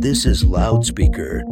This is Loudspeaker.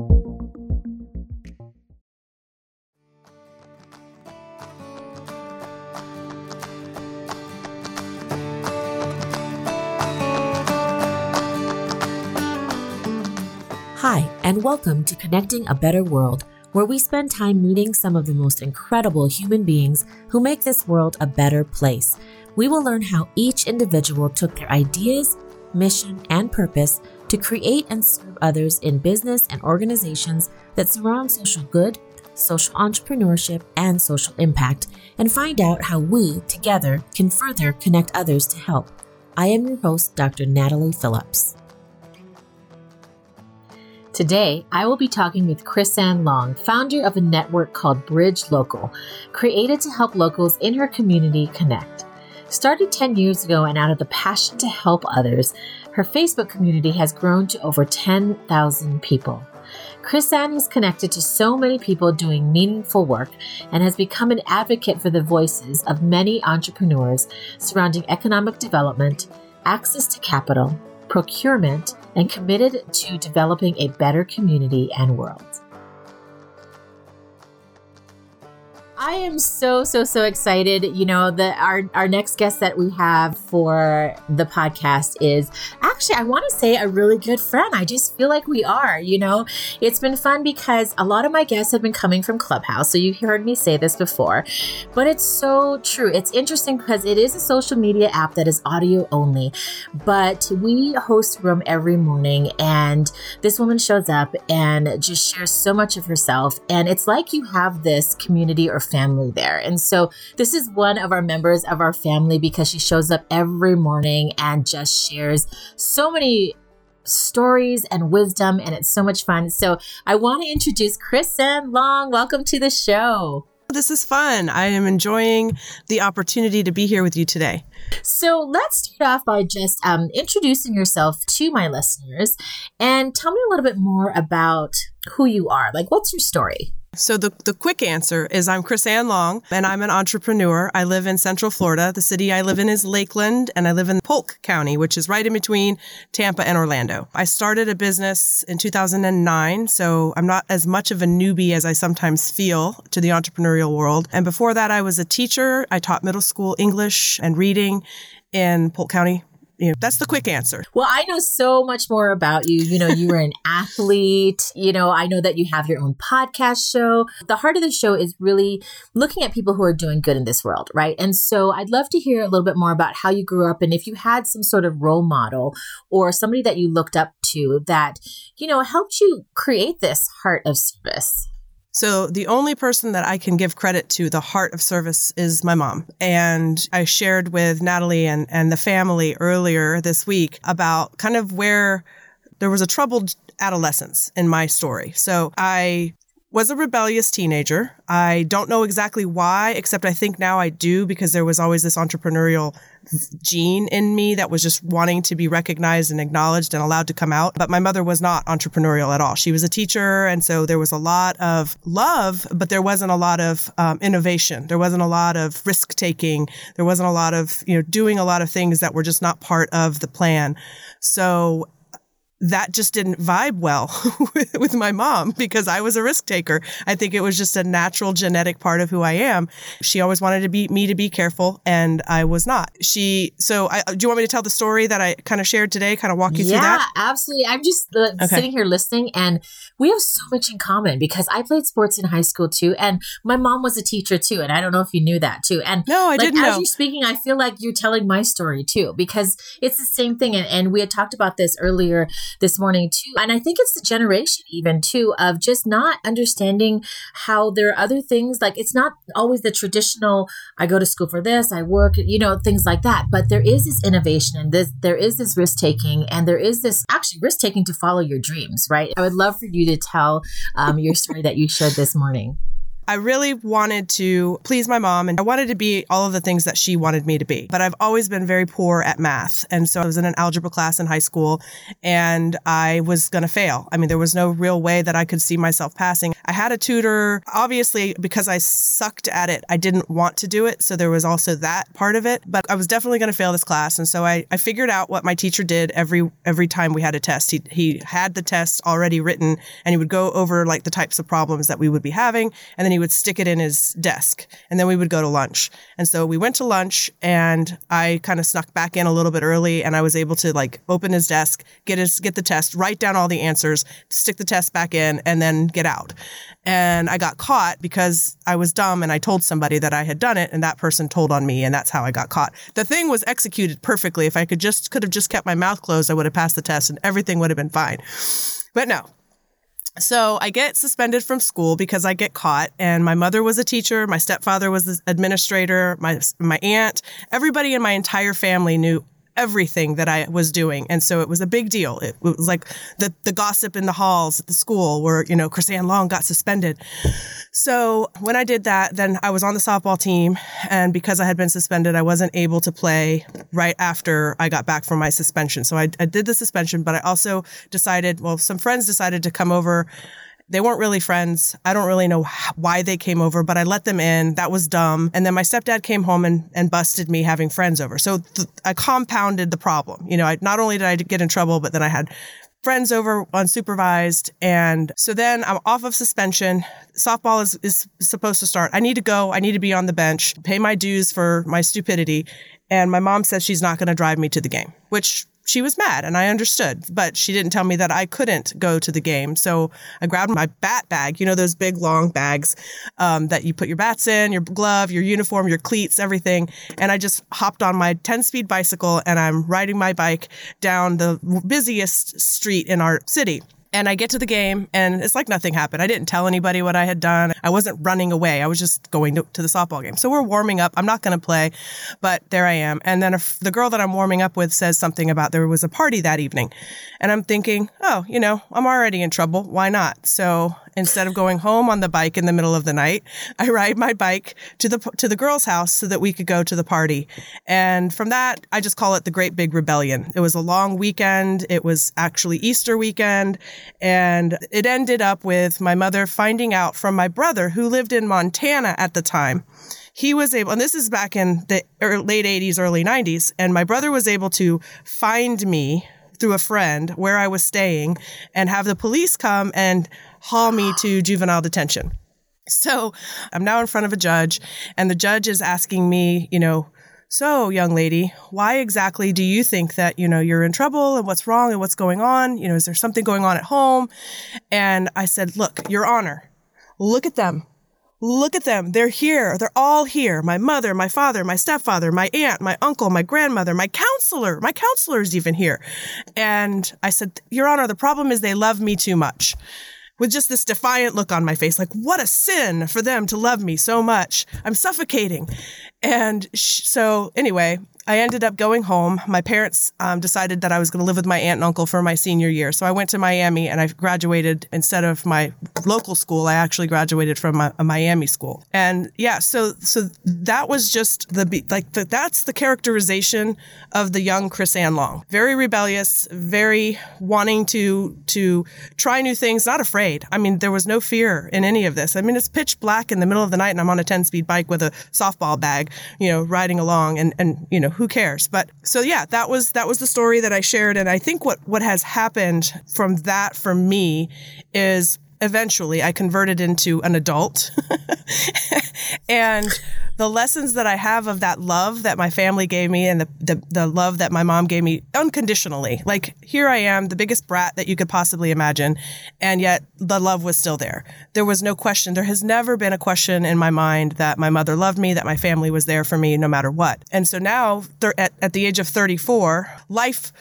Hi, and welcome to Connecting a Better World, where we spend time meeting some of the most incredible human beings who make this world a better place. We will learn how each individual took their ideas, mission, and purpose to create and serve others in business and organizations that surround social good, social entrepreneurship, and social impact, and find out how we, together, can further connect others to help. I am your host, Dr. Natalie Phillips. Today, I will be talking with Chrissanne Long, founder of a network called Bridge Local, created to help locals in her community connect. Started 10 years ago and out of the passion to help others, her Facebook community has grown to over 10,000 people. Chrissanne is connected to so many people doing meaningful work and has become an advocate for the voices of many entrepreneurs surrounding economic development, access to capital, procurement, and committed to developing a better community and world. I am so so so excited. You know, the our our next guest that we have for the podcast is actually I want to say a really good friend. I just feel like we are, you know. It's been fun because a lot of my guests have been coming from Clubhouse. So you heard me say this before. But it's so true. It's interesting because it is a social media app that is audio only. But we host room every morning and this woman shows up and just shares so much of herself and it's like you have this community or family there. And so this is one of our members of our family because she shows up every morning and just shares so many stories and wisdom and it's so much fun. So I want to introduce Chrissanne Long. Welcome to the show. This is fun. I am enjoying the opportunity to be here with you today. So let's start off by just um, introducing yourself to my listeners and tell me a little bit more about who you are. Like, what's your story? So the, the quick answer is I'm Chrissanne Long and I'm an entrepreneur. I live in Central Florida. The city I live in is Lakeland and I live in Polk County, which is right in between Tampa and Orlando. I started a business in 2009, so I'm not as much of a newbie as I sometimes feel to the entrepreneurial world. And before that, I was a teacher. I taught middle school English and reading in Polk County, you know, that's the quick answer. Well, I know so much more about you. You know, you were an athlete. You know, I know that you have your own podcast show. The heart of the show is really looking at people who are doing good in this world, right? And so I'd love to hear a little bit more about how you grew up and if you had some sort of role model or somebody that you looked up to that, you know, helped you create this heart of service. So the only person that I can give credit to the heart of service is my mom. And I shared with Natalie and, and the family earlier this week about kind of where there was a troubled adolescence in my story. So I was a rebellious teenager. I don't know exactly why, except I think now I do because there was always this entrepreneurial gene in me that was just wanting to be recognized and acknowledged and allowed to come out. But my mother was not entrepreneurial at all. She was a teacher. And so there was a lot of love, but there wasn't a lot of um, innovation. There wasn't a lot of risk taking. There wasn't a lot of, you know, doing a lot of things that were just not part of the plan. So that just didn't vibe well with, my mom because I was a risk taker. I think it was just a natural genetic part of who I am. She always wanted to be me to be careful and I was not. She, so I, do you want me to tell the story that I kind of shared today, kind of walk you yeah, through that? Yeah, absolutely. I'm just uh, okay. sitting here listening and we have so much in common because I played sports in high school too. And my mom was a teacher too. And I don't know if you knew that too. And no, I like, didn't as know. you're speaking, I feel like you're telling my story too because it's the same thing. And, and we had talked about this earlier this morning too. And I think it's the generation even too of just not understanding how there are other things like it's not always the traditional I go to school for this, I work, you know, things like that. But there is this innovation and this there is this risk taking and there is this actually risk taking to follow your dreams, right? I would love for you to tell um, your story that you shared this morning. I really wanted to please my mom and I wanted to be all of the things that she wanted me to be. But I've always been very poor at math. And so I was in an algebra class in high school and I was going to fail. I mean, there was no real way that I could see myself passing. I had a tutor. Obviously, because I sucked at it, I didn't want to do it. So there was also that part of it. But I was definitely going to fail this class. And so I, I figured out what my teacher did every every time we had a test. He, he had the test already written and he would go over like the types of problems that we would be having. And then he would stick it in his desk and then we would go to lunch. And so we went to lunch and I kind of snuck back in a little bit early and I was able to like open his desk, get his, get the test, write down all the answers, stick the test back in and then get out. And I got caught because I was dumb and I told somebody that I had done it and that person told on me and that's how I got caught. The thing was executed perfectly. If I could just, could have just kept my mouth closed, I would have passed the test and everything would have been fine. But no, so I get suspended from school because I get caught and my mother was a teacher, my stepfather was the administrator, my my aunt, everybody in my entire family knew everything that I was doing. And so it was a big deal. It, was like the, the gossip in the halls at the school where, you know, Chrissanne Long got suspended. So when I did that, then I was on the softball team. And because I had been suspended, I wasn't able to play right after I got back from my suspension. So I, I did the suspension, but I also decided, well, some friends decided to come over they weren't really friends. I don't really know why they came over, but I let them in. That was dumb. And then my stepdad came home and, and busted me having friends over. So th- I compounded the problem. You know, I, not only did I get in trouble, but then I had friends over unsupervised. And so then I'm off of suspension. Softball is, is supposed to start. I need to go. I need to be on the bench, pay my dues for my stupidity. And my mom says she's not going to drive me to the game, which she was mad and I understood, but she didn't tell me that I couldn't go to the game. So I grabbed my bat bag, you know, those big long bags um, that you put your bats in, your glove, your uniform, your cleats, everything. And I just hopped on my 10 speed bicycle and I'm riding my bike down the busiest street in our city. And I get to the game and it's like nothing happened. I didn't tell anybody what I had done. I wasn't running away. I was just going to, to the softball game. So we're warming up. I'm not going to play, but there I am. And then the girl that I'm warming up with says something about there was a party that evening. And I'm thinking, oh, you know, I'm already in trouble. Why not? So instead of going home on the bike in the middle of the night, I ride my bike to the to the girl's house so that we could go to the party. And from that, I just call it the Great Big Rebellion. It was a long weekend. It was actually Easter weekend, and it ended up with my mother finding out from my brother who lived in Montana at the time he was able, and this is back in the late 80s, early 90s, and my brother was able to find me through a friend where I was staying and have the police come and haul me to juvenile detention. So I'm now in front of a judge, and the judge is asking me, you know, so young lady, why exactly do you think that, you know, you're in trouble and what's wrong and what's going on? You know, is there something going on at home? And I said, look, your honor, look at them. Look at them. They're here. They're all here. My mother, my father, my stepfather, my aunt, my uncle, my grandmother, my counselor. My counselor is even here. And I said, Your Honor, the problem is they love me too much. With just this defiant look on my face, like, what a sin for them to love me so much. I'm suffocating. And sh- so, anyway, I ended up going home. My parents um, decided that I was going to live with my aunt and uncle for my senior year. So I went to Miami and I graduated instead of my local school. I actually graduated from a, a Miami school. And yeah, so so that was just the like the, that's the characterization of the young Chrissanne Long. Very rebellious, very wanting to to try new things, not afraid. I mean, there was no fear in any of this. I mean, it's pitch black in the middle of the night and I'm on a 10 speed bike with a softball bag, you know, riding along and and you know who cares? But so yeah, that was that was the story that I shared, and I think what what has happened from that for me is eventually I converted into an adult, and the lessons that I have of that love that my family gave me and the, the, the, love that my mom gave me unconditionally. Like, here I am, the biggest brat that you could possibly imagine. And yet the love was still there. There was no question. There has never been a question in my mind that my mother loved me, that my family was there for me no matter what. And so now, at, at the age of 34, life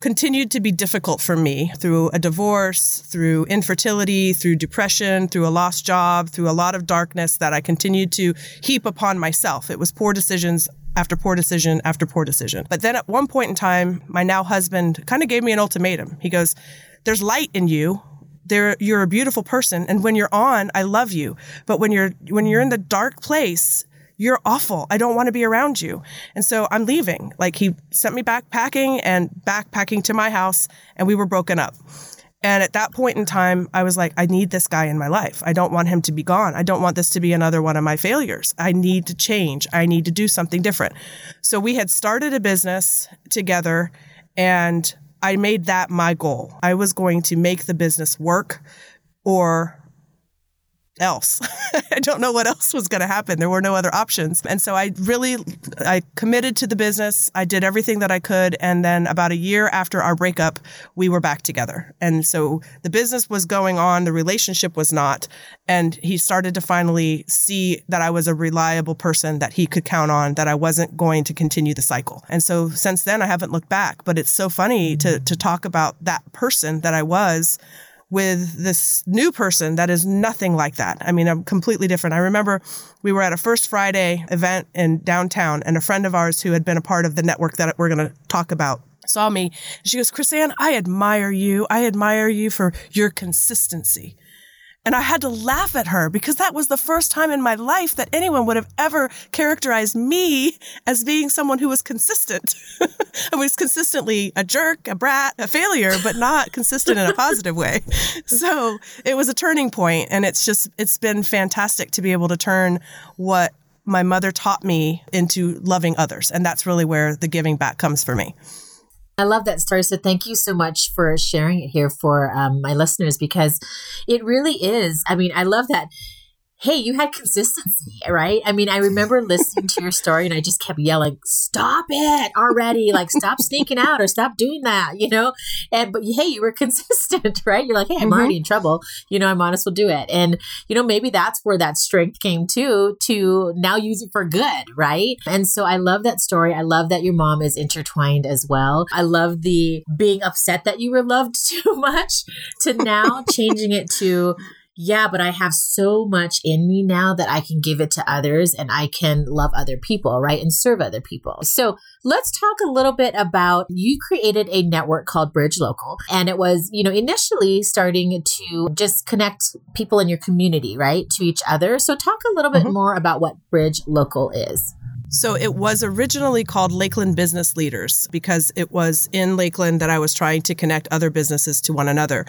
continued to be difficult for me through a divorce, through infertility, through depression, through a lost job, through a lot of darkness that I continued to heap upon myself. It was poor decisions after poor decision after poor decision. But then at one point in time, my now husband kind of gave me an ultimatum. He goes, There's light in you there you're a beautiful person and when you're on I love you but when you're when you're in the dark place you're awful. I don't want to be around you. And so I'm leaving. Like he sent me backpacking and backpacking to my house and we were broken up. And at that point in time I was like I need this guy in my life. I don't want him to be gone. I don't want this to be another one of my failures. I need to change. I need to do something different. So we had started a business together and I made that my goal. I was going to make the business work or else. I don't know what else was going to happen. There were no other options. And so I really I committed to the business. I did everything that I could and then about a year after our breakup, we were back together. And so the business was going on, the relationship was not, and he started to finally see that I was a reliable person that he could count on, that I wasn't going to continue the cycle. And so since then I haven't looked back, but it's so funny to to talk about that person that I was with this new person that is nothing like that. I mean, I'm completely different. I remember we were at a First Friday event in downtown, and a friend of ours who had been a part of the network that we're going to talk about saw me. She goes, Chrissanne, I admire you. I admire you for your consistency. And I had to laugh at her because that was the first time in my life that anyone would have ever characterized me as being someone who was consistent. I was consistently a jerk, a brat, a failure, but not consistent in a positive way. So it was a turning point and it's just, it's been fantastic to be able to turn what my mother taught me into loving others. And that's really where the giving back comes for me. I love that story. So thank you so much for sharing it here for um, my listeners because it really is. I mean, I love that hey, you had consistency, right? I mean, I remember listening to your story and I just kept yelling, stop it already. Like, stop sneaking out or stop doing that, you know? And, but hey, you were consistent, right? You're like, hey, I'm mm-hmm. already in trouble. You know, I might as we'll do it. And, you know, maybe that's where that strength came to, to now use it for good, right? And so I love that story. I love that your mom is intertwined as well. I love the being upset that you were loved too much to now changing it to, yeah, but I have so much in me now that I can give it to others and I can love other people, right? And serve other people. So let's talk a little bit about you created a network called Bridge Local. And it was, you know, initially starting to just connect people in your community, right? To each other. So talk a little bit mm-hmm. more about what Bridge Local is. So it was originally called Lakeland Business Leaders because it was in Lakeland that I was trying to connect other businesses to one another.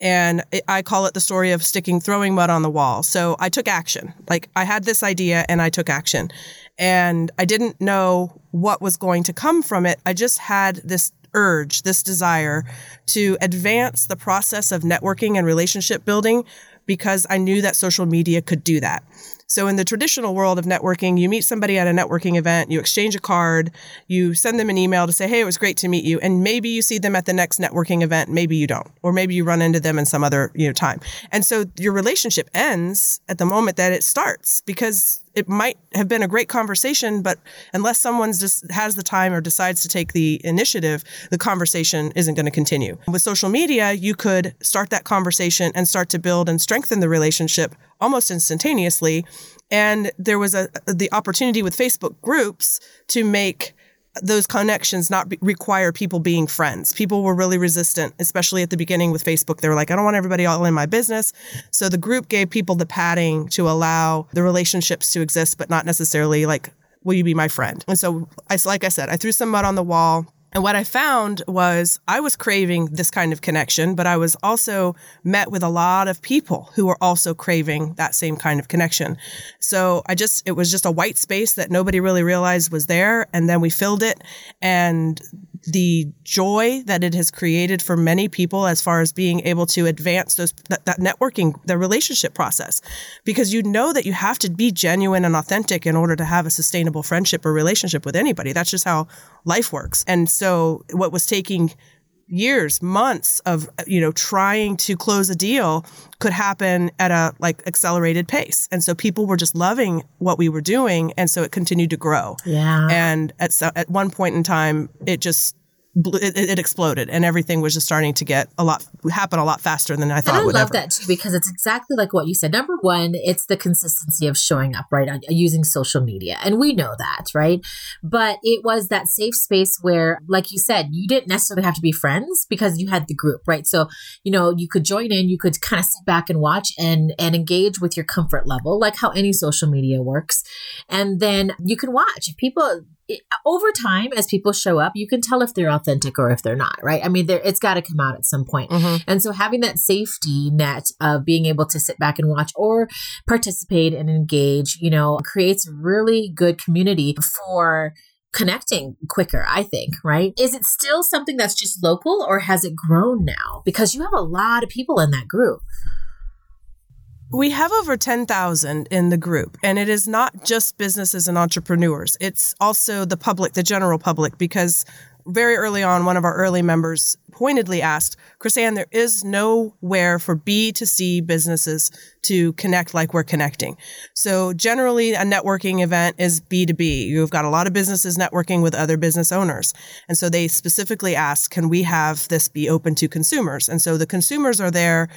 And I call it the story of sticking, throwing mud on the wall. So I took action. Like I had this idea and I took action. And I didn't know what was going to come from it. I just had this urge, this desire to advance the process of networking and relationship building because I knew that social media could do that. So in the traditional world of networking, you meet somebody at a networking event, you exchange a card, you send them an email to say, Hey, it was great to meet you. And maybe you see them at the next networking event. Maybe you don't, or maybe you run into them in some other, you know, time. And so your relationship ends at the moment that it starts because it might have been a great conversation, but unless someone just has the time or decides to take the initiative, the conversation isn't going to continue. With social media, you could start that conversation and start to build and strengthen the relationship almost instantaneously. And there was a the opportunity with Facebook groups to make those connections not be, require people being friends. People were really resistant, especially at the beginning with Facebook. They were like, I don't want everybody all in my business. So the group gave people the padding to allow the relationships to exist, but not necessarily like, will you be my friend? And so I, like I said, I threw some mud on the wall. And what I found was I was craving this kind of connection, but I was also met with a lot of people who were also craving that same kind of connection. So I just, it was just a white space that nobody really realized was there. And then we filled it. And the joy that it has created for many people as far as being able to advance those that, that, networking the relationship process. Because you know that you have to be genuine and authentic in order to have a sustainable friendship or relationship with anybody. That's just how life works. And so what was taking years months of uh, you know trying to close a deal could happen at a like accelerated pace. And so people were just loving what we were doing and so it continued to grow. Yeah. And at at one point in time it just it, it, exploded and everything was just starting to get a lot happen a lot faster than I thought. And I love ever. that too because it's exactly like what you said. Number one, it's the consistency of showing up right on using social media, and we know that, right? But it was that safe space where, like you said, you didn't necessarily have to be friends because you had the group, right? So you know you could join in, you could kind of sit back and watch and and engage with your comfort level, like how any social media works, and then you can watch people it, over time, as people show up, you can tell if they're authentic or if they're not, right? I mean, there it's got to come out at some point. Mm-hmm. And so having that safety net of being able to sit back and watch or participate and engage, you know, creates really good community for connecting quicker, I think, right? Is it still something that's just local or has it grown now? Because you have a lot of people in that group. We have over 10,000 in the group, and it is not just businesses and entrepreneurs. It's also the public, the general public, because very early on, one of our early members pointedly asked, Chrissanne, there is nowhere for B to C businesses to connect like we're connecting. So generally a networking event is B2B. You've got a lot of businesses networking with other business owners. And so they specifically ask, can we have this be open to consumers? And so the consumers are there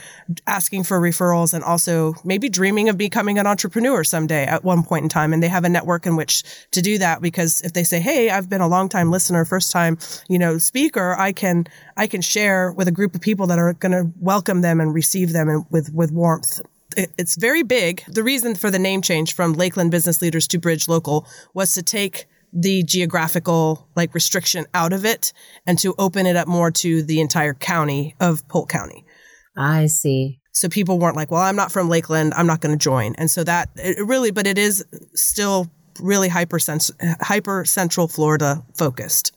asking for referrals and also maybe dreaming of becoming an entrepreneur someday at one point in time. And they have a network in which to do that because if they say, Hey, I've been a long time listener, first time, you know, speaker, I can, I can share with a group of people that are going to welcome them and receive them and with, with warmth. It's very big. The reason for the name change from Lakeland Business Leaders to Bridge Local was to take the geographical like restriction out of it and to open it up more to the entire county of Polk County. I see. So people weren't like, well, I'm not from Lakeland. I'm not going to join. And so that it really, but it is still really hyper, hyper central Florida focused.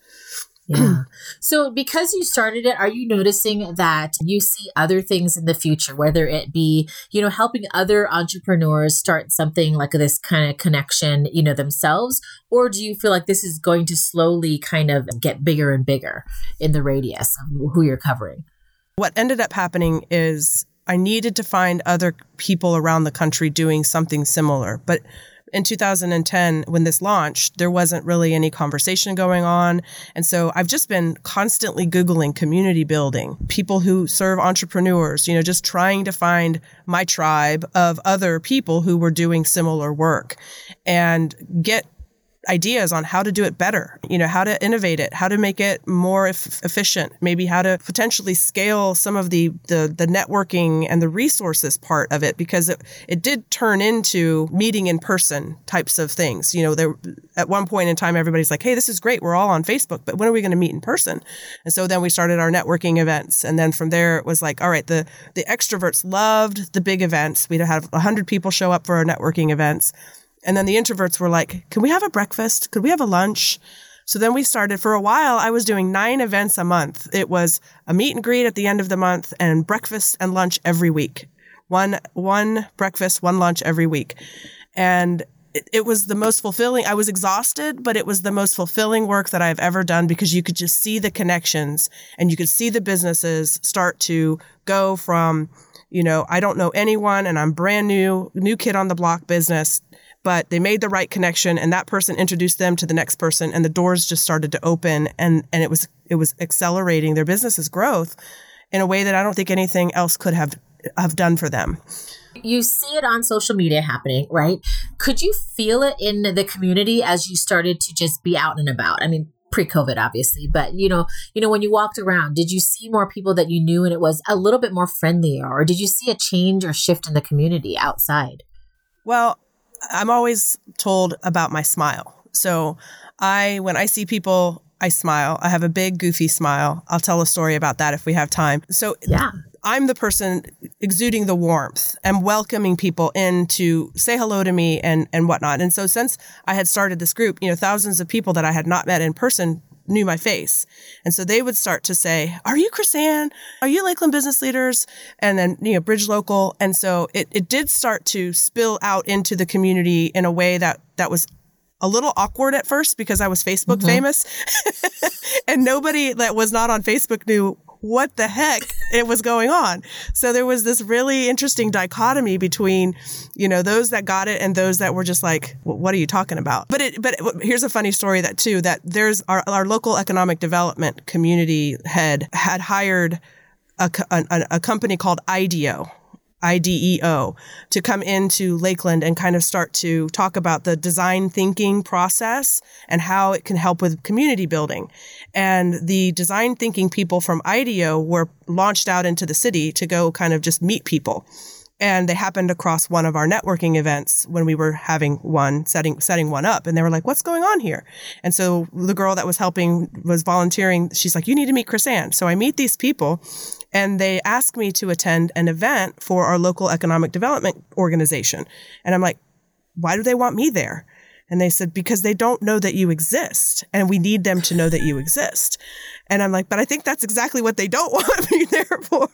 Yeah. so because you started it, are you noticing that you see other things in the future, whether it be, you know, helping other entrepreneurs start something like this kind of connection, you know, themselves? Or do you feel like this is going to slowly kind of get bigger and bigger in the radius of who you're covering? What ended up happening is I needed to find other people around the country doing something similar. But in 2010 when this launched, there wasn't really any conversation going on. And so I've just been constantly Googling community building, people who serve entrepreneurs, you know, just trying to find my tribe of other people who were doing similar work and get ideas on how to do it better, you know, how to innovate it, how to make it more efficient, maybe how to potentially scale some of the, the, the networking and the resources part of it, because it, it did turn into meeting in person types of things. You know, there, at one point in time, everybody's like, Hey, this is great. We're all on Facebook, but when are we going to meet in person? And so then we started our networking events. And then from there, it was like, all right, the, the extroverts loved the big events. We'd have a hundred people show up for our networking events and then the introverts were like, can we have a breakfast? Could we have a lunch? So then we started for a while. I was doing nine events a month. It was a meet and greet at the end of the month and breakfast and lunch every week. One, one breakfast, one lunch every week. And it, it was the most fulfilling. I was exhausted, but it was the most fulfilling work that I've ever done because you could just see the connections and you could see the businesses start to go from, you know, I don't know anyone and I'm brand new, new kid on the block business but they made the right connection and that person introduced them to the next person and the doors just started to open and, and it was, it was accelerating their business's growth in a way that I don't think anything else could have, have done for them. You see it on social media happening, right? Could you feel it in the community as you started to just be out and about? I mean, pre-covid obviously but you know you know when you walked around did you see more people that you knew and it was a little bit more friendly or did you see a change or shift in the community outside well I'm always told about my smile. So I, when I see people, I smile. I have a big goofy smile. I'll tell a story about that if we have time. So yeah. I'm the person exuding the warmth and welcoming people in to say hello to me and, and whatnot. And so since I had started this group, you know, thousands of people that I had not met in person knew my face. And so they would start to say, Are you Chrissanne? Are you Lakeland Business Leaders? And then, you know, Bridge Local. And so it, it did start to spill out into the community in a way that, that was a little awkward at first because I was Facebook mm-hmm. famous and nobody that was not on Facebook knew what the heck it was going on. So there was this really interesting dichotomy between, you know, those that got it and those that were just like, what are you talking about? But it, but here's a funny story that too, that there's our, our local economic development community head had hired a, a, a company called IDEO IDEO to come into Lakeland and kind of start to talk about the design thinking process and how it can help with community building. And the design thinking people from IDEO were launched out into the city to go kind of just meet people. And they happened across one of our networking events when we were having one, setting, setting one up. And they were like, what's going on here? And so the girl that was helping was volunteering. She's like, you need to meet Chrissanne. So I meet these people and they asked me to attend an event for our local economic development organization. And I'm like, why do they want me there? And they said, because they don't know that you exist and we need them to know that you exist. And I'm like, but I think that's exactly what they don't want me there for.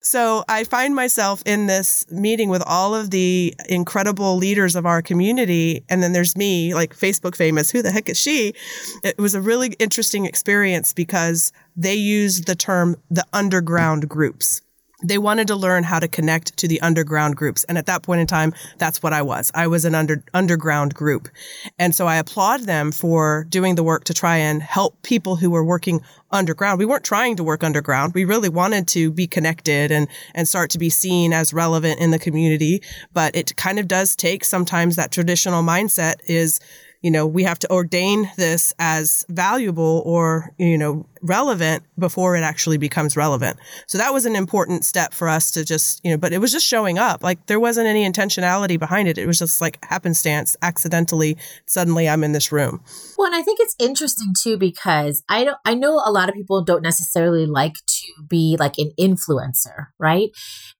So I find myself in this meeting with all of the incredible leaders of our community. And then there's me, like Facebook famous. Who the heck is she? It was a really interesting experience because they used the term the underground groups they wanted to learn how to connect to the underground groups. And at that point in time, that's what I was. I was an under, underground group. And so I applaud them for doing the work to try and help people who were working underground. We weren't trying to work underground. We really wanted to be connected and, and start to be seen as relevant in the community. But it kind of does take sometimes that traditional mindset is, you know, we have to ordain this as valuable or, you know, relevant before it actually becomes relevant. So that was an important step for us to just, you know, but it was just showing up. Like there wasn't any intentionality behind it. It was just like happenstance, accidentally, suddenly I'm in this room. Well, and I think it's interesting too because I don't I know a lot of people don't necessarily like to be like an influencer, right?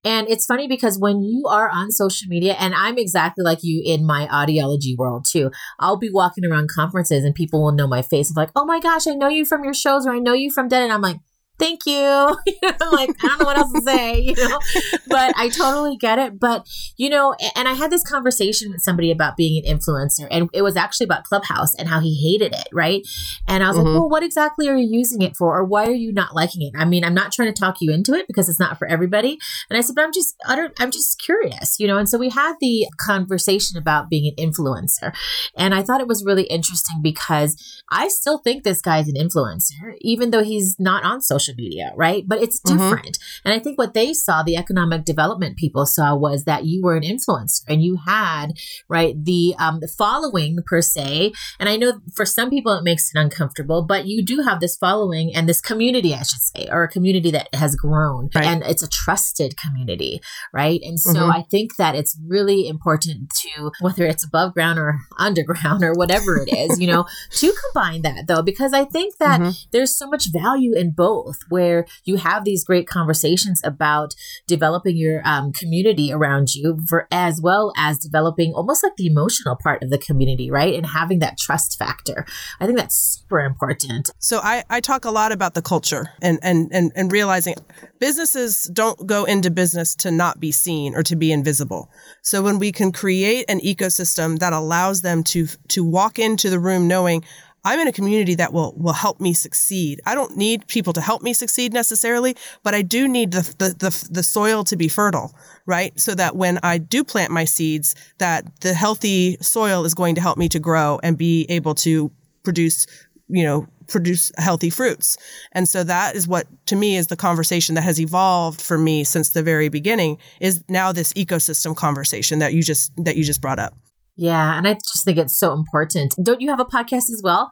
And it's funny because when you are on social media, and I'm exactly like you in my audiology world too, I'll be walking around conferences and people will know my face of like, oh my gosh, I know you from your shows or I know you from Dead. And I'm like, thank you. Like, I don't know what else to say, you know, but I totally get it. But, you know, and I had this conversation with somebody about being an influencer, and it was actually about Clubhouse and how he hated it, right? And I was mm-hmm. like, well, what exactly are you using it for? Or why are you not liking it? I mean, I'm not trying to talk you into it because it's not for everybody. And I said, but I'm just utter, I'm just curious, you know? And so we had the conversation about being an influencer. And I thought it was really interesting because I still think this guy's an influencer, even though he's not on social social media, right? But it's mm-hmm. different. Mm-hmm. And I think what they saw, the economic development people saw, was that you were an influencer and you had, right, the um, the following per se. And I know for some people it makes it uncomfortable, but you do have this following and this community, I should say, or a community that has grown, right. and it's a trusted community, right? And so mm-hmm. I think that it's really important to whether it's above ground or underground or whatever it is, you know, to combine that though, because I think that mm-hmm. there's so much value in both where you have these great conversations about developing your um, community around you for, as well as developing almost like the emotional part of the community, right? And having that trust factor. I think that's super important. So I, I talk a lot about the culture and, and, and, and realizing businesses don't go into business to not be seen or to be invisible. So when we can create an ecosystem that allows them to, to walk into the room knowing, I'm in a community that will will help me succeed. I don't need people to help me succeed necessarily, but I do need the the the, the soil to be fertile, right? So that when I do plant my seeds, that the healthy soil is going to help me to grow and be able to produce, you know, produce healthy fruits. And so that is what to me is the conversation that has evolved for me since the very beginning is now this ecosystem conversation that you just that you just brought up. Yeah. And I just think it's so important. Don't you have a podcast as well?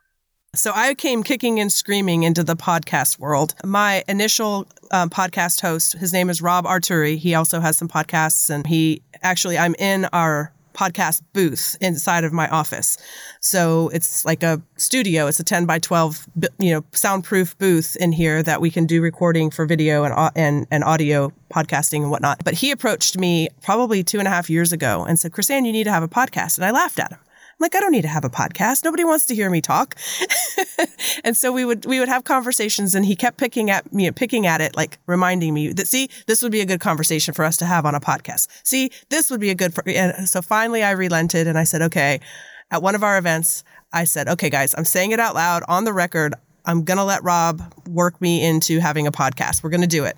So I came kicking and screaming into the podcast world. My initial um, podcast host, his name is Rob Arturi. He also has some podcasts, and he actually, I'm in our podcast booth inside of my office. So it's like a studio. It's a 10 by 12, you know, soundproof booth in here that we can do recording for video and, and, and audio podcasting and whatnot. But he approached me probably two and a half years ago and said, Chrissanne, you need to have a podcast. And I laughed at him. Like, I don't need to have a podcast. Nobody wants to hear me talk. and so we would, we would have conversations and he kept picking at me, picking at it, like reminding me that, see, this would be a good conversation for us to have on a podcast. See, this would be a good, for, and so finally I relented and I said, okay, at one of our events, I said, okay, guys, I'm saying it out loud on the record. I'm going to let Rob work me into having a podcast. We're going to do it.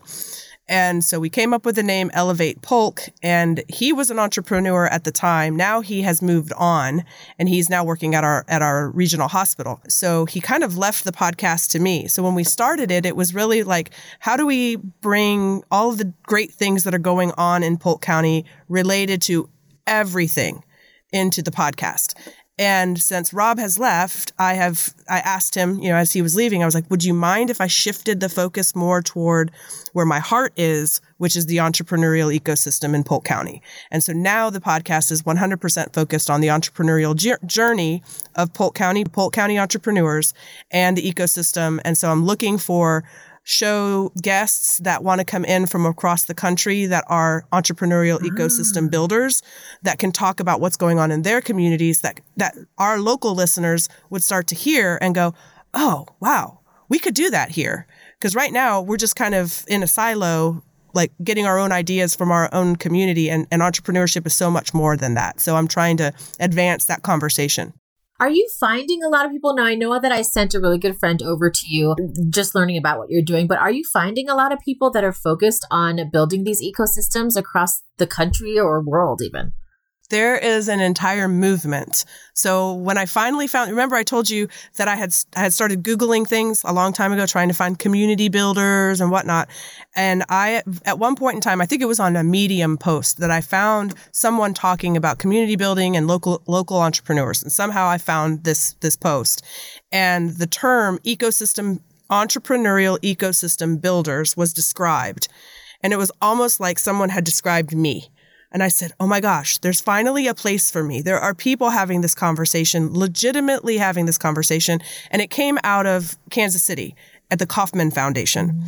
And so we came up with the name Elevate Polk, and he was an entrepreneur at the time. Now he has moved on, and he's now working at our at our regional hospital. So he kind of left the podcast to me. So when we started it, it was really like, how do we bring all of the great things that are going on in Polk County related to everything into the podcast? And since Rob has left, I have I asked him, you know, as he was leaving, I was like, "Would you mind if I shifted the focus more toward where my heart is, which is the entrepreneurial ecosystem in Polk County?" And so now the podcast is 100% focused on the entrepreneurial journey of Polk County, Polk County entrepreneurs and the ecosystem. And so I'm looking for show guests that want to come in from across the country that are entrepreneurial mm. ecosystem builders that can talk about what's going on in their communities that that our local listeners would start to hear and go, "Oh, wow, we could do that here." Because right now we're just kind of in a silo like getting our own ideas from our own community and, and entrepreneurship is so much more than that. So I'm trying to advance that conversation. Are you finding a lot of people? Now, I know that I sent a really good friend over to you just learning about what you're doing, but are you finding a lot of people that are focused on building these ecosystems across the country or world, even? There is an entire movement. So when I finally found, remember I told you that I had I had started googling things a long time ago, trying to find community builders and whatnot. And I, at one point in time, I think it was on a Medium post that I found someone talking about community building and local local entrepreneurs. And somehow I found this this post, and the term ecosystem entrepreneurial ecosystem builders was described. And it was almost like someone had described me and I said, Oh my gosh, there's finally a place for me. There are people having this conversation, legitimately having this conversation. And it came out of Kansas City at the Kauffman Foundation.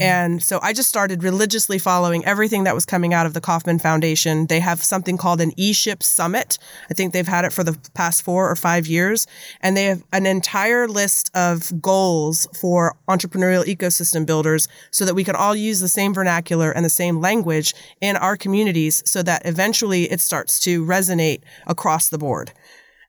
And so I just started religiously following everything that was coming out of the Kauffman Foundation. They have something called an eShip Summit. I think they've had it for the past four or five years. And they have an entire list of goals for entrepreneurial ecosystem builders so that we can all use the same vernacular and the same language in our communities so that eventually it starts to resonate across the board.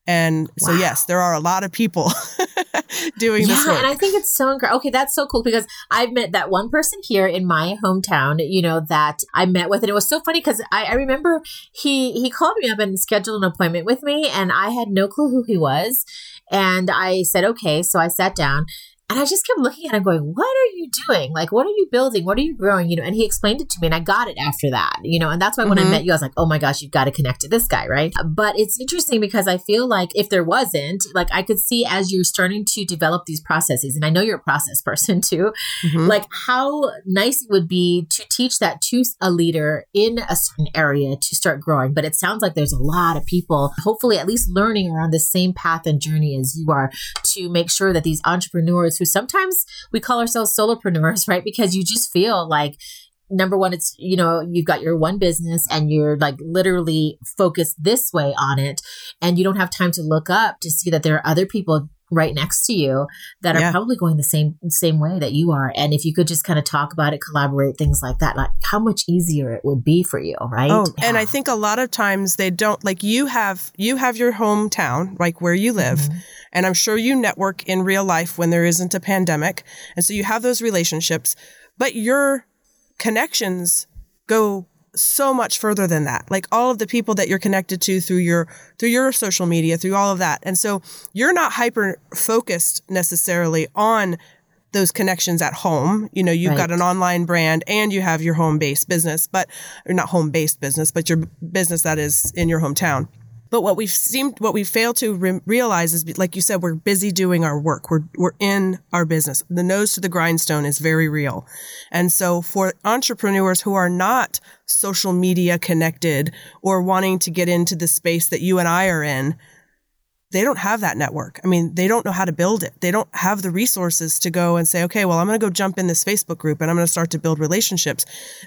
And so, wow. yes, there are a lot of people doing yeah, this work. and I think it's so incredible. Okay, that's so cool because I've met that one person here in my hometown, you know, that I met with, and it was so funny because I, I remember he he called me up and scheduled an appointment with me, and I had no clue who he was, and I said okay, so I sat down, and I just kept looking at him going, What are you doing? Like, what are you building? What are you growing? You know, and he explained it to me and I got it after that, you know, and that's why when mm-hmm. I met you, I was like, Oh my gosh, you've got to connect to this guy, right? But it's interesting because I feel like if there wasn't, like I could see as you're starting to develop these processes, and I know you're a process person too, mm-hmm. like how nice it would be to teach that to a leader in a certain area to start growing. But it sounds like there's a lot of people, hopefully at least learning around the same path and journey as you are to make sure that these entrepreneurs who sometimes we call ourselves solopreneurs, right? Because you just feel like number one, it's, you know, you've got your one business and you're like literally focused this way on it. And you don't have time to look up to see that there are other people right next to you that are yeah. probably going the same same way that you are and if you could just kind of talk about it collaborate things like that like how much easier it would be for you right oh yeah. and i think a lot of times they don't like you have you have your hometown like where you live mm-hmm. and i'm sure you network in real life when there isn't a pandemic and so you have those relationships but your connections go so much further than that. Like all of the people that you're connected to through your through your social media, through all of that. And so you're not hyper focused necessarily on those connections at home. You know, you've right. got an online brand and you have your home based business, but or not home based business, but your business that is in your hometown. But what we've seemed, what we fail to re- realize is, like you said, we're busy doing our work. We're, we're in our business. The nose to the grindstone is very real. And so for entrepreneurs who are not social media connected or wanting to get into the space that you and I are in, they don't have that network. I mean, they don't know how to build it. They don't have the resources to go and say, okay, well, I'm going to go jump in this Facebook group and I'm going to start to build relationships.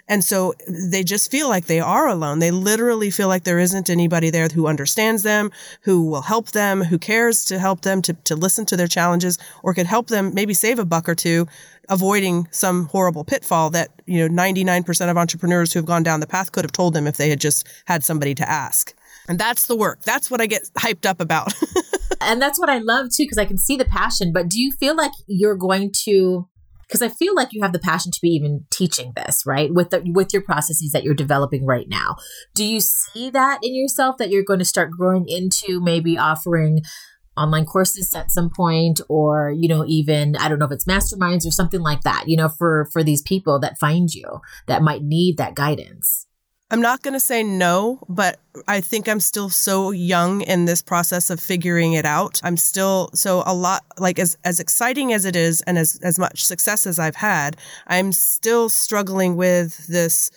And so they just feel like they are alone. They literally feel like there isn't anybody there who understands them, who will help them, who cares to help them, to, to listen to their challenges, or could help them maybe save a buck or two, avoiding some horrible pitfall that, you know, 99% of entrepreneurs who have gone down the path could have told them if they had just had somebody to ask. And that's the work. That's what I get hyped up about. and that's what I love too, because I can see the passion. But do you feel like you're going to because I feel like you have the passion to be even teaching this, right? With the with your processes that you're developing right now. Do you see that in yourself that you're going to start growing into maybe offering online courses at some point or you know even i don't know if it's masterminds or something like that you know for for these people that find you that might need that guidance I'm not going to say no, but I think I'm still so young in this process of figuring it out. I'm still so a lot like as as exciting as it is and as as much success as I've had, I'm still struggling with this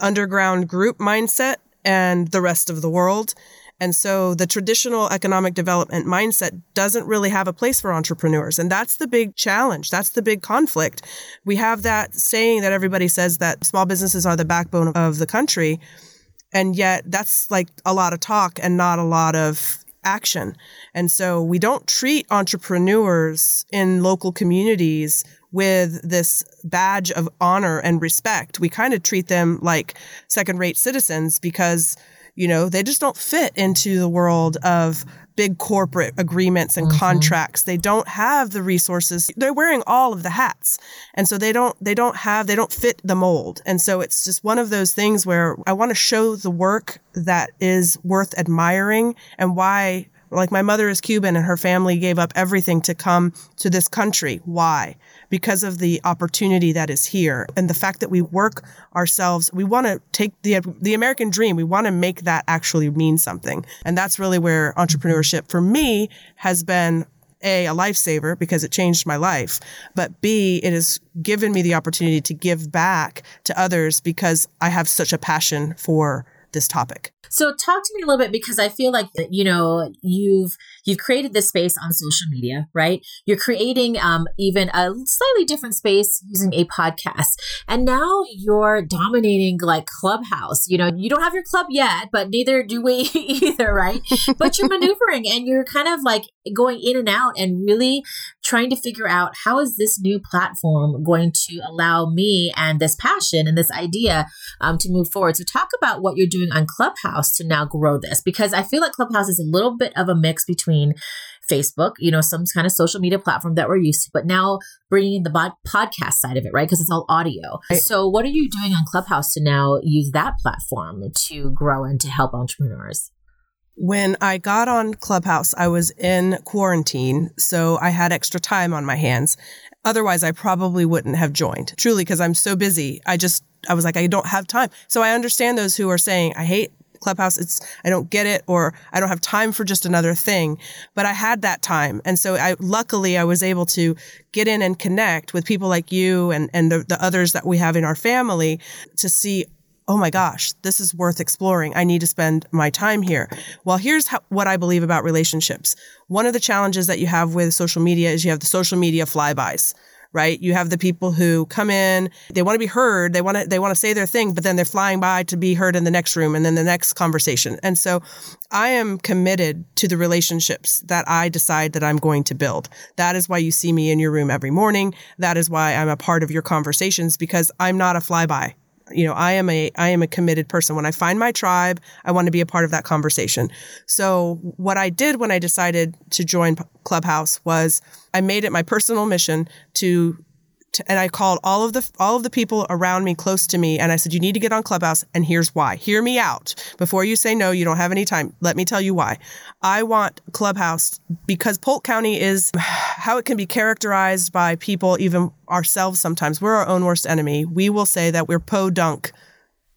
underground group mindset and the rest of the world. And so the traditional economic development mindset doesn't really have a place for entrepreneurs. And that's the big challenge. That's the big conflict. We have that saying that everybody says that small businesses are the backbone of the country. And yet that's like a lot of talk and not a lot of action. And so we don't treat entrepreneurs in local communities with this badge of honor and respect. We kind of treat them like second rate citizens because you know, they just don't fit into the world of big corporate agreements and mm-hmm. contracts. They don't have the resources. They're wearing all of the hats. And so they don't they don't have they don't fit the mold. And so it's just one of those things where I want to show the work that is worth admiring and why like my mother is Cuban and her family gave up everything to come to this country. Why? Because of the opportunity that is here and the fact that we work ourselves. We want to take the the American dream. We want to make that actually mean something, and that's really where entrepreneurship for me has been a, a lifesaver because it changed my life, but B, it has given me the opportunity to give back to others because I have such a passion for this topic. So talk to me a little bit because I feel like you know you've you've created this space on social media, right? You're creating um, even a slightly different space using a podcast, and now you're dominating like Clubhouse. You know, you don't have your club yet, but neither do we either, right? but you're maneuvering and you're kind of like going in and out and really trying to figure out how is this new platform going to allow me and this passion and this idea um, to move forward. So talk about what you're doing on Clubhouse to now grow this because I feel like Clubhouse is a little bit of a mix between Facebook, you know, some kind of social media platform that we're used to, but now bringing in the bod- podcast side of it, right? Because it's all audio. Right. So, what are you doing on Clubhouse to now use that platform to grow and to help entrepreneurs? When I got on Clubhouse, I was in quarantine, so I had extra time on my hands. Otherwise, I probably wouldn't have joined, truly, because I'm so busy. I just, I was like, I don't have time. So I understand those who are saying, I hate Clubhouse, it's, I don't get it or I don't have time for just another thing. But I had that time. And so I, luckily I was able to get in and connect with people like you and, and the, the others that we have in our family to see, oh my gosh, this is worth exploring. I need to spend my time here. Well, here's how, what I believe about relationships. One of the challenges that you have with social media is you have the social media flybys right? You have the people who come in, they want to be heard, they want to they want to say their thing, but then they're flying by to be heard in the next room and then the next conversation. And so I am committed to the relationships that I decide that I'm going to build. That is why you see me in your room every morning. That is why I'm a part of your conversations because I'm not a flyby you know i am a i am a committed person. When i find my tribe i want to be a part of that conversation. So what i did when i decided to join clubhouse was i made it my personal mission to and I called all of the all of the people around me close to me and I said you need to get on Clubhouse and here's why. Hear me out. Before you say no, you don't have any time. Let me tell you why. I want Clubhouse because Polk County is how it can be characterized by people even ourselves sometimes. We're our own worst enemy. We will say that we're podunk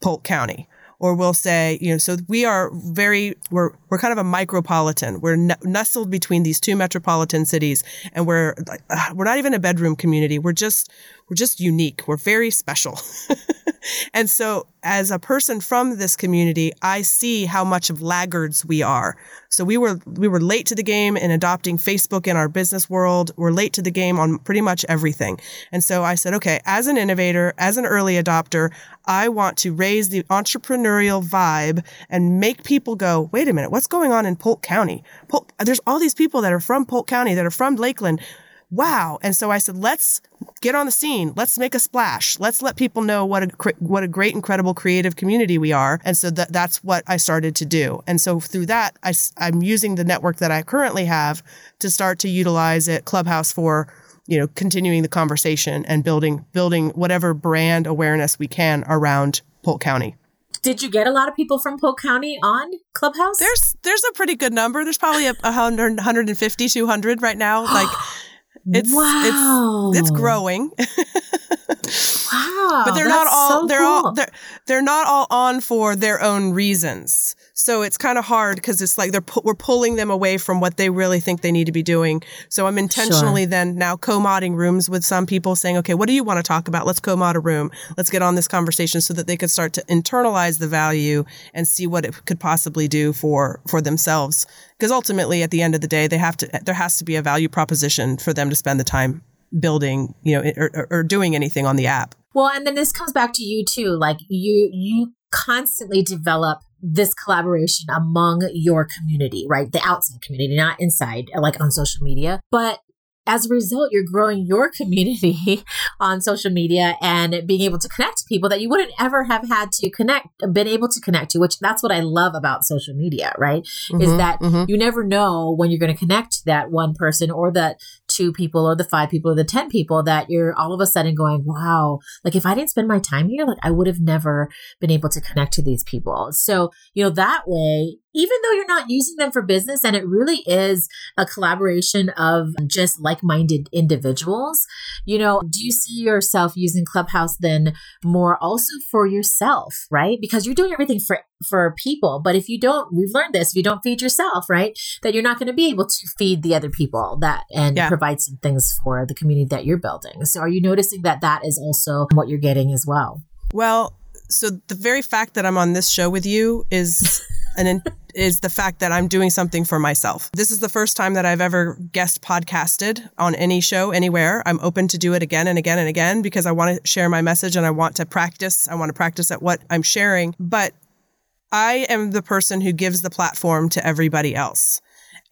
Polk County or we'll say, you know, so we are very, we're, we're kind of a micropolitan. We're n- nestled between these two metropolitan cities and we're, uh, we're not even a bedroom community. We're just, we're just unique. We're very special. and so as a person from this community, I see how much of laggards we are. So we were we were late to the game in adopting Facebook in our business world. We're late to the game on pretty much everything. And so I said, okay, as an innovator, as an early adopter, I want to raise the entrepreneurial vibe and make people go, wait a minute, what's going on in Polk County? Polk, there's all these people that are from Polk County, that are from Lakeland wow. And so I said, let's get on the scene. Let's make a splash. Let's let people know what a what a great, incredible, creative community we are. And so that that's what I started to do. And so through that, I, I'm using the network that I currently have to start to utilize it, Clubhouse for you know continuing the conversation and building building whatever brand awareness we can around Polk County. Did you get a lot of people from Polk County on Clubhouse? There's there's a pretty good number. There's probably a, a 100, 150, 200 right now. Like it's wow. it's it's growing. wow. But they're not all so they're cool. all they're they're not all on for their own reasons. So it's kind of hard because it's like they're pu- we're pulling them away from what they really think they need to be doing. So I'm intentionally sure. then now co-modding rooms with some people saying, okay, what do you want to talk about? Let's co-mod a room. Let's get on this conversation so that they could start to internalize the value and see what it could possibly do for for themselves. Because ultimately, at the end of the day, they have to there has to be a value proposition for them to spend the time building, you know, or, or doing anything on the app. Well, and then this comes back to you too. Like you, you constantly develop this collaboration among your community, right? The outside community, not inside, like on social media. But as a result, you're growing your community on social media and being able to connect to people that you wouldn't ever have had to connect, been able to connect to, which that's what I love about social media, right? Mm-hmm, Is that mm-hmm. you never know when you're going to connect to that one person or that two people or the five people or the 10 people that you're all of a sudden going, wow, like if I didn't spend my time here, like I would have never been able to connect to these people. So, you know, that way, even though you're not using them for business and it really is a collaboration of just like-minded individuals, you know, do you see yourself using Clubhouse then more also for yourself, right? Because you're doing everything for for people, but if you don't, we've learned this, if you don't feed yourself, right, that you're not going to be able to feed the other people that and yeah. provide some things for the community that you're building. So are you noticing that that is also what you're getting as well? Well, so the very fact that I'm on this show with you is an is the fact that I'm doing something for myself. This is the first time that I've ever guest podcasted on any show anywhere. I'm open to do it again and again and again because I want to share my message and I want to practice. I want to practice at what I'm sharing. But I am the person who gives the platform to everybody else.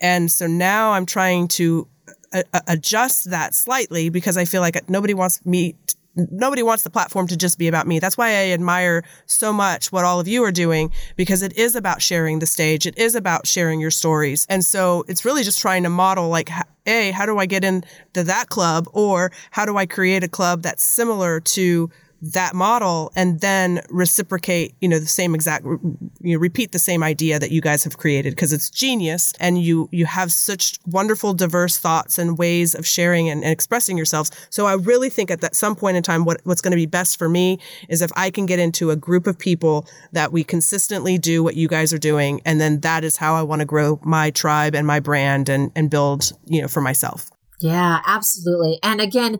And so now I'm trying to a- adjust that slightly because I feel like nobody wants me nobody wants the platform to just be about me. That's why I admire so much what all of you are doing because it is about sharing the stage. It is about sharing your stories. And so it's really just trying to model like, A, how do I get into that club? Or how do I create a club that's similar to that model and then reciprocate, you know, the same exact, you know, repeat the same idea that you guys have created because it's genius and you, you have such wonderful, diverse thoughts and ways of sharing and, and expressing yourselves. So I really think at that some point in time, what, what's going to be best for me is if I can get into a group of people that we consistently do what you guys are doing. And then that is how I want to grow my tribe and my brand and, and build, you know, for myself. Yeah, absolutely. And again,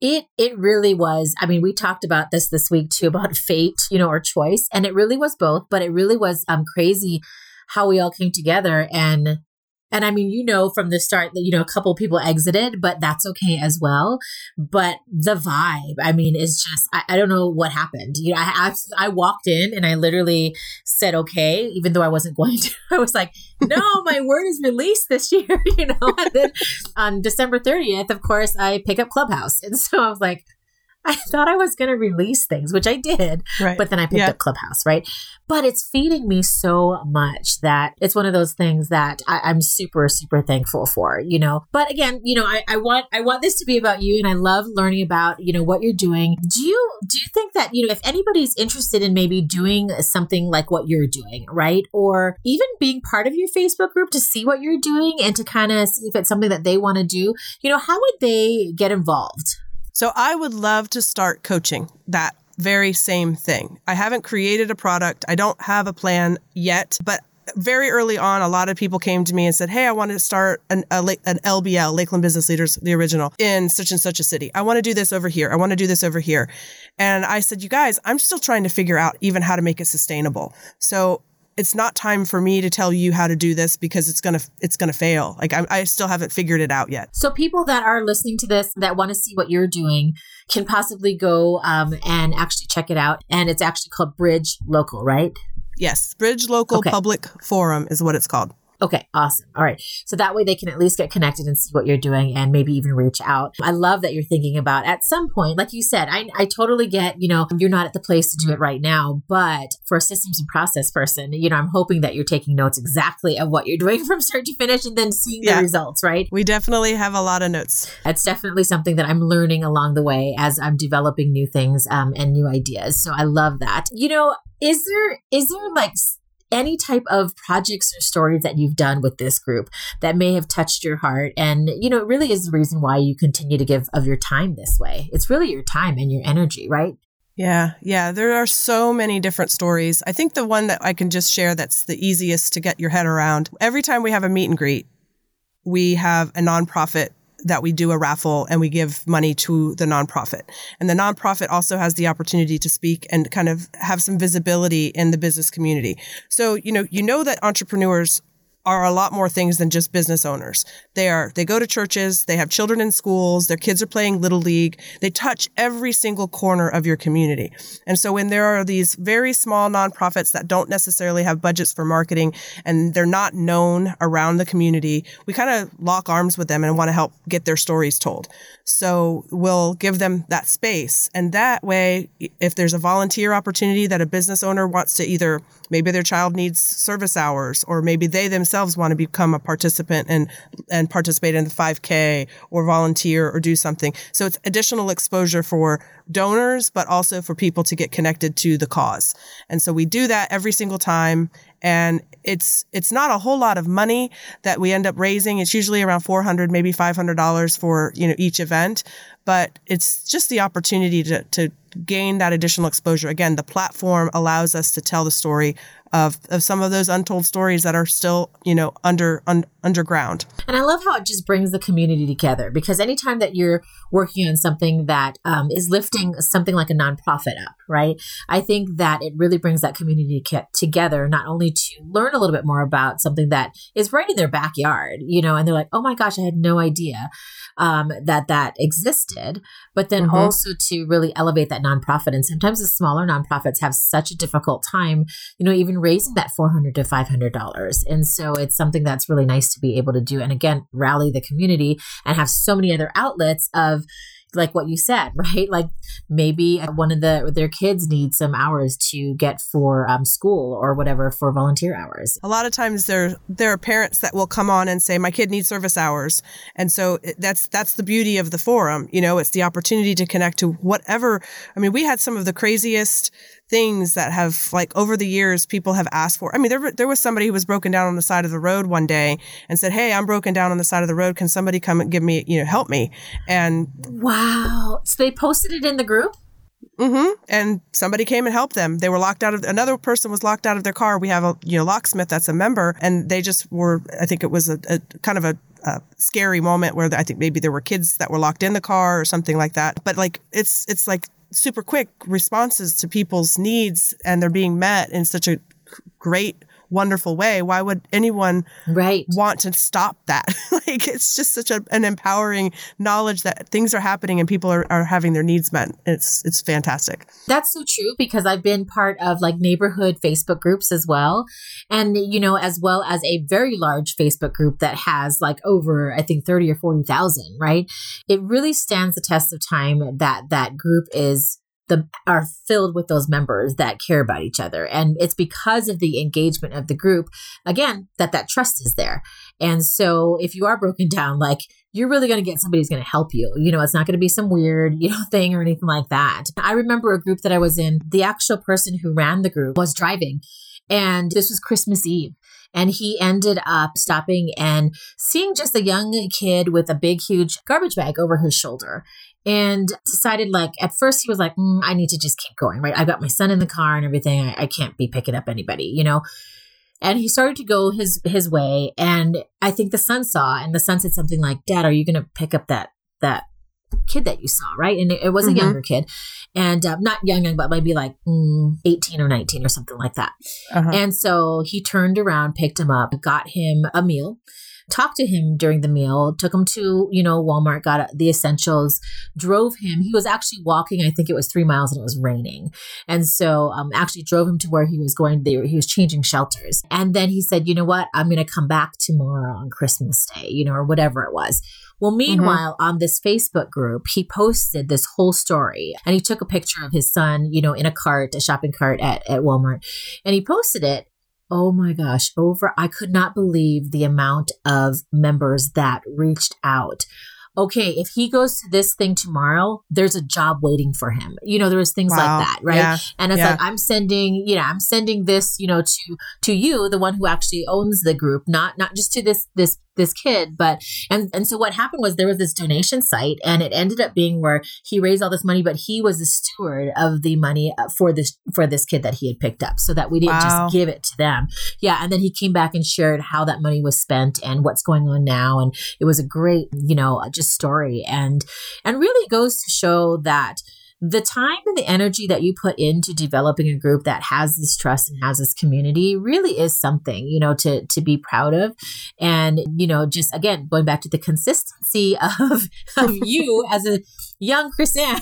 it it really was. I mean, we talked about this this week too about fate, you know, or choice, and it really was both. But it really was um crazy how we all came together and and I mean, you know, from the start that, you know, a couple people exited, but that's okay as well. But the vibe, I mean, is just, I, I don't know what happened. You know, I, I, I walked in and I literally said, okay, even though I wasn't going to, I was like, no, my word is released this year, you know, and then on December 30th, of course, I pick up Clubhouse. And so I was like, I thought I was going to release things, which I did, right. but then I picked yeah. up Clubhouse, right? But it's feeding me so much that it's one of those things that I, am super, super thankful for, you know. But again, you know, I, I want I want this to be about you, and I love learning about you know what you're doing. Do you do you think that you know if anybody's interested in maybe doing something like what you're doing, right, or even being part of your Facebook group to see what you're doing and to kind of see if it's something that they want to do, you know, how would they get involved? So I would love to start coaching that very same thing. I haven't created a product. I don't have a plan yet, but very early on, a lot of people came to me and said, Hey, I want to start an, a, an LBL, Lakeland Business Leaders, the original, in such and such a city. I want to do this over here. I want to do this over here. And I said, You guys, I'm still trying to figure out even how to make it sustainable. So it's not time for me to tell you how to do this because it's gonna it's gonna fail. Like I, I still haven't figured it out yet. So people that are listening to this that want to see what you're doing can possibly go um, and actually check it out. And it's actually called Bridge Local, right? Yes, Bridge Local okay. Public Forum is what it's called. Okay, awesome. All right. So that way they can at least get connected and see what you're doing and maybe even reach out. I love that you're thinking about at some point, like you said, I, I totally get, you know, you're not at the place to do it right now, but for a systems and process person, you know, I'm hoping that you're taking notes exactly of what you're doing from start to finish and then seeing yeah. the results, right? We definitely have a lot of notes. That's definitely something that I'm learning along the way as I'm developing new things um, and new ideas. So I love that. You know, is there, is there like, any type of projects or stories that you've done with this group that may have touched your heart. And, you know, it really is the reason why you continue to give of your time this way. It's really your time and your energy, right? Yeah, yeah. There are so many different stories. I think the one that I can just share that's the easiest to get your head around every time we have a meet and greet, we have a nonprofit that we do a raffle and we give money to the nonprofit. And the nonprofit also has the opportunity to speak and kind of have some visibility in the business community. So, you know, you know that entrepreneurs are a lot more things than just business owners. They are, they go to churches, they have children in schools, their kids are playing little league. They touch every single corner of your community. And so when there are these very small nonprofits that don't necessarily have budgets for marketing and they're not known around the community, we kind of lock arms with them and want to help get their stories told. So we'll give them that space. And that way, if there's a volunteer opportunity that a business owner wants to either, maybe their child needs service hours or maybe they themselves want to become a participant and and participate in the 5K or volunteer or do something. So it's additional exposure for donors, but also for people to get connected to the cause. And so we do that every single time. And it's, it's not a whole lot of money that we end up raising. It's usually around 400, maybe $500 for, you know, each event, but it's just the opportunity to, to gain that additional exposure. Again, the platform allows us to tell the story of, of some of those untold stories that are still, you know, under un, underground. And I love how it just brings the community together because anytime that you're working on something that um, is lifting something like a nonprofit up, right? I think that it really brings that community together, not only to learn a little bit more about something that is right in their backyard, you know, and they're like, oh my gosh, I had no idea um, that that existed, but then mm-hmm. also to really elevate that nonprofit. And sometimes the smaller nonprofits have such a difficult time, you know, even raising that 400 to $500. And so it's something that's really nice to be able to do. And again, rally the community and have so many other outlets of, like what you said, right? Like maybe one of the their kids need some hours to get for um, school or whatever for volunteer hours. A lot of times there there are parents that will come on and say my kid needs service hours, and so that's that's the beauty of the forum. You know, it's the opportunity to connect to whatever. I mean, we had some of the craziest things that have like over the years people have asked for. I mean, there there was somebody who was broken down on the side of the road one day and said, "Hey, I'm broken down on the side of the road. Can somebody come and give me, you know, help me?" And wow, so they posted it in the group. Mm-hmm. And somebody came and helped them. They were locked out of another person was locked out of their car. We have a you know locksmith that's a member, and they just were. I think it was a, a kind of a, a, scary moment where I think maybe there were kids that were locked in the car or something like that. But like it's it's like super quick responses to people's needs and they're being met in such a great wonderful way. Why would anyone right. want to stop that? Like it's just such a, an empowering knowledge that things are happening and people are, are having their needs met. It's it's fantastic. That's so true because i've been part of like neighborhood facebook groups as well. And you know as well as a very large facebook group that has like over i think 30 or 40,000 right? It really stands the test of time that that group is the are filled with those members that care about each other. And it's because of the engagement of the group again that that trust is there. And so if you are broken down like you're really going to get somebody who's going to help you. You know it's not going to be some weird you know thing or anything like that. I remember a group that i was in the actual person who ran the group was driving. And this was christmas eve. And he ended up stopping and seeing just a young kid with a big, huge garbage bag over his shoulder and decided like at first he was like mm, i need to just keep going right? I got my son in the car and everything. I, I, can't be picking up anybody you know? And he started to go his his way and i think the son saw and the son said something like dad are you going to pick up that that kid that you saw right? And it, it was a mm-hmm. younger kid and uh, not young young but maybe like mm, 18 or 19 or something like that. Uh-huh. and so he turned around picked him up got him a meal talked to him during the meal, took him to, you know, Walmart, got the essentials, drove him. He was actually walking, I think it was three miles and it was raining. And so um, actually drove him to where he was going. They, he was changing shelters. And then he said, you know what? I'm going to come back tomorrow on Christmas Day, you know, or whatever it was. Well, mm-hmm. meanwhile, mm-hmm. on this Facebook group, he posted this whole story and he took a picture of his son, you know, in a cart, a shopping cart at, at Walmart. And he posted it Oh my gosh, over, I could not believe the amount of members that reached out okay, if he goes to this thing tomorrow, there's a job waiting for him. You know, there was things wow. like that, right? Yeah. And it's yeah. like I'm sending, you know, I'm sending this, you know, to to you, the one who actually owns the group, not not just to this this this kid but and and so what happened was there was this donation site and it ended up being where he raised all this money but he was the steward of the money uh, for this for this kid that he had picked up. So that we didn't wow. just give it to them. Yeah and then he came back and shared how that money was spent and what's going on now and it was a great you know just story. And and really goes to show that the time and the energy that you put into developing a group that has this trust and has this community really is something you know to to be proud of. And you know just again going back to the consistency of of you as a young Chrissanne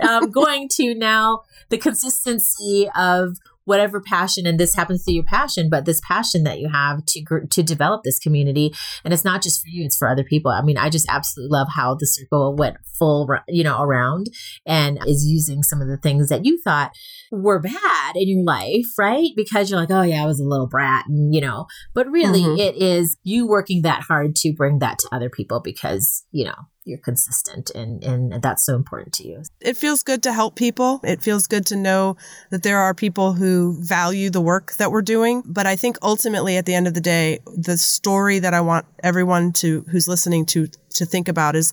um, going to now the consistency of whatever passion and this happens to your passion but this passion that you have to to develop this community and it's not just for you it's for other people i mean i just absolutely love how the circle went full you know around and is using some of the things that you thought were bad in your life right because you're like oh yeah i was a little brat and you know but really mm-hmm. it is you working that hard to bring that to other people because you know you're consistent and and that's so important to you. It feels good to help people. It feels good to know that there are people who value the work that we're doing, but I think ultimately at the end of the day, the story that I want everyone to who's listening to to think about is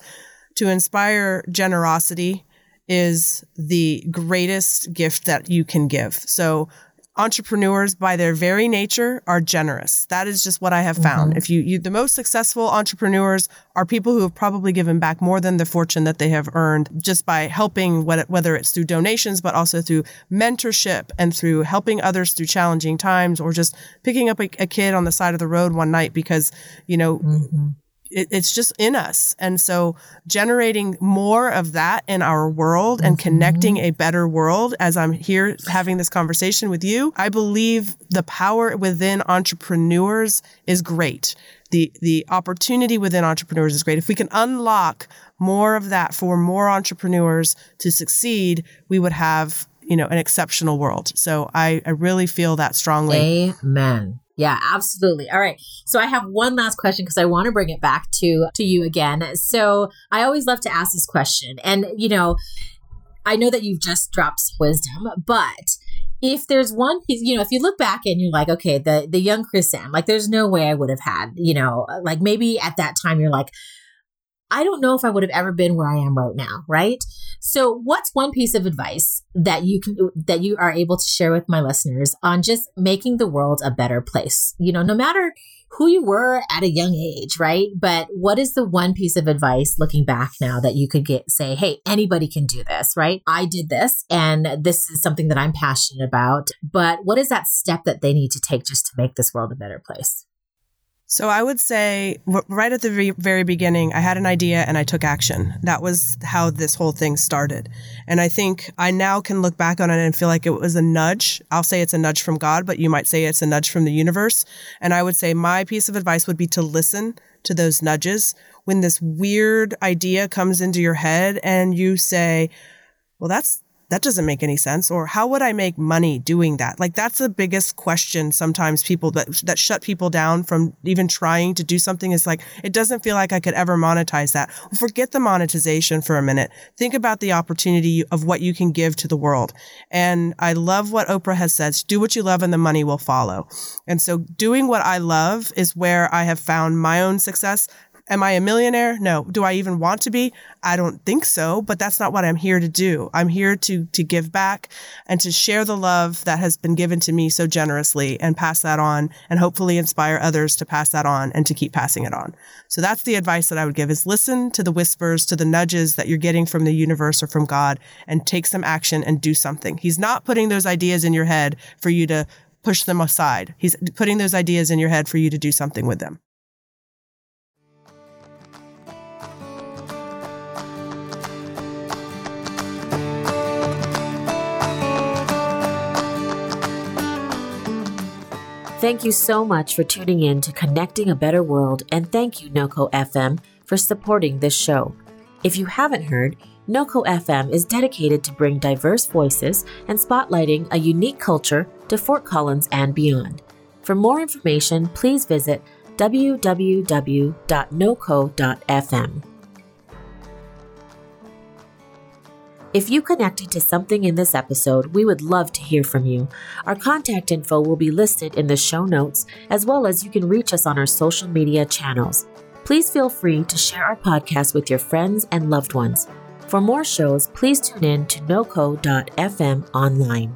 to inspire generosity is the greatest gift that you can give. So entrepreneurs by their very nature are generous. That is just what I have found. Mm-hmm. If you, you, the most successful entrepreneurs are people who have probably given back more than the fortune that they have earned just by helping, whether it's through donations, but also through mentorship and through helping others through challenging times or just picking up a, a kid on the side of the road one night because, you know, mm-hmm it, it's just in us. And so generating more of that in our world and mm-hmm. connecting a better world as I'm here having this conversation with you, I believe the power within entrepreneurs is great. The, the opportunity within entrepreneurs is great. If we can unlock more of that for more entrepreneurs to succeed, we would have, you know, an exceptional world. So I, I really feel that strongly. Amen. Yeah, absolutely. All right. So I have one last question because I want to bring it back to to you again. So I always love to ask this question. And you know, I know that you've just dropped wisdom, but if there's one you know, if you look back and you're like, okay, the the young Chrissanne like there's no way I would have had, you know, like maybe at that time you're like, I don't know if I would have ever been where I am right now, right? So, what's one piece of advice that you can that you are able to share with my listeners on just making the world a better place? You know, no matter who you were at a young age, right? But what is the one piece of advice looking back now that you could get say, "Hey, anybody can do this," right? I did this and this is something that I'm passionate about, but what is that step that they need to take just to make this world a better place? So I would say right at the very beginning, I had an idea and I took action. That was how this whole thing started. And I think I now can look back on it and feel like it was a nudge. I'll say it's a nudge from God, but you might say it's a nudge from the universe. And I would say my piece of advice would be to listen to those nudges when this weird idea comes into your head and you say, well, that's that doesn't make any sense or how would i make money doing that? Like that's the biggest question sometimes people that that shut people down from even trying to do something is like it doesn't feel like i could ever monetize that. Forget the monetization for a minute. Think about the opportunity of what you can give to the world. And i love what oprah has said do what you love and the money will follow. And so doing what i love is where i have found my own success Am I a millionaire? No. Do I even want to be? I don't think so, but that's not what I'm here to do. I'm here to, to give back and to share the love that has been given to me so generously and pass that on and hopefully inspire others to pass that on and to keep passing it on. So that's the advice that I would give is listen to the whispers, to the nudges that you're getting from the universe or from God and take some action and do something. He's not putting those ideas in your head for you to push them aside. He's putting those ideas in your head for you to do something with them. Thank you so much for tuning in to Connecting a Better World, and thank you, NOCO FM, for supporting this show. If you haven't heard, NOCO FM is dedicated to bring diverse voices and spotlighting a unique culture to Fort Collins and beyond. For more information, please visit www.noco.fm. If you connected to something in this episode, we would love to hear from you. Our contact info will be listed in the show notes, as well as you can reach us on our social media channels. Please feel free to share our podcast with your friends and loved ones. For more shows, please tune in to noco.fm online.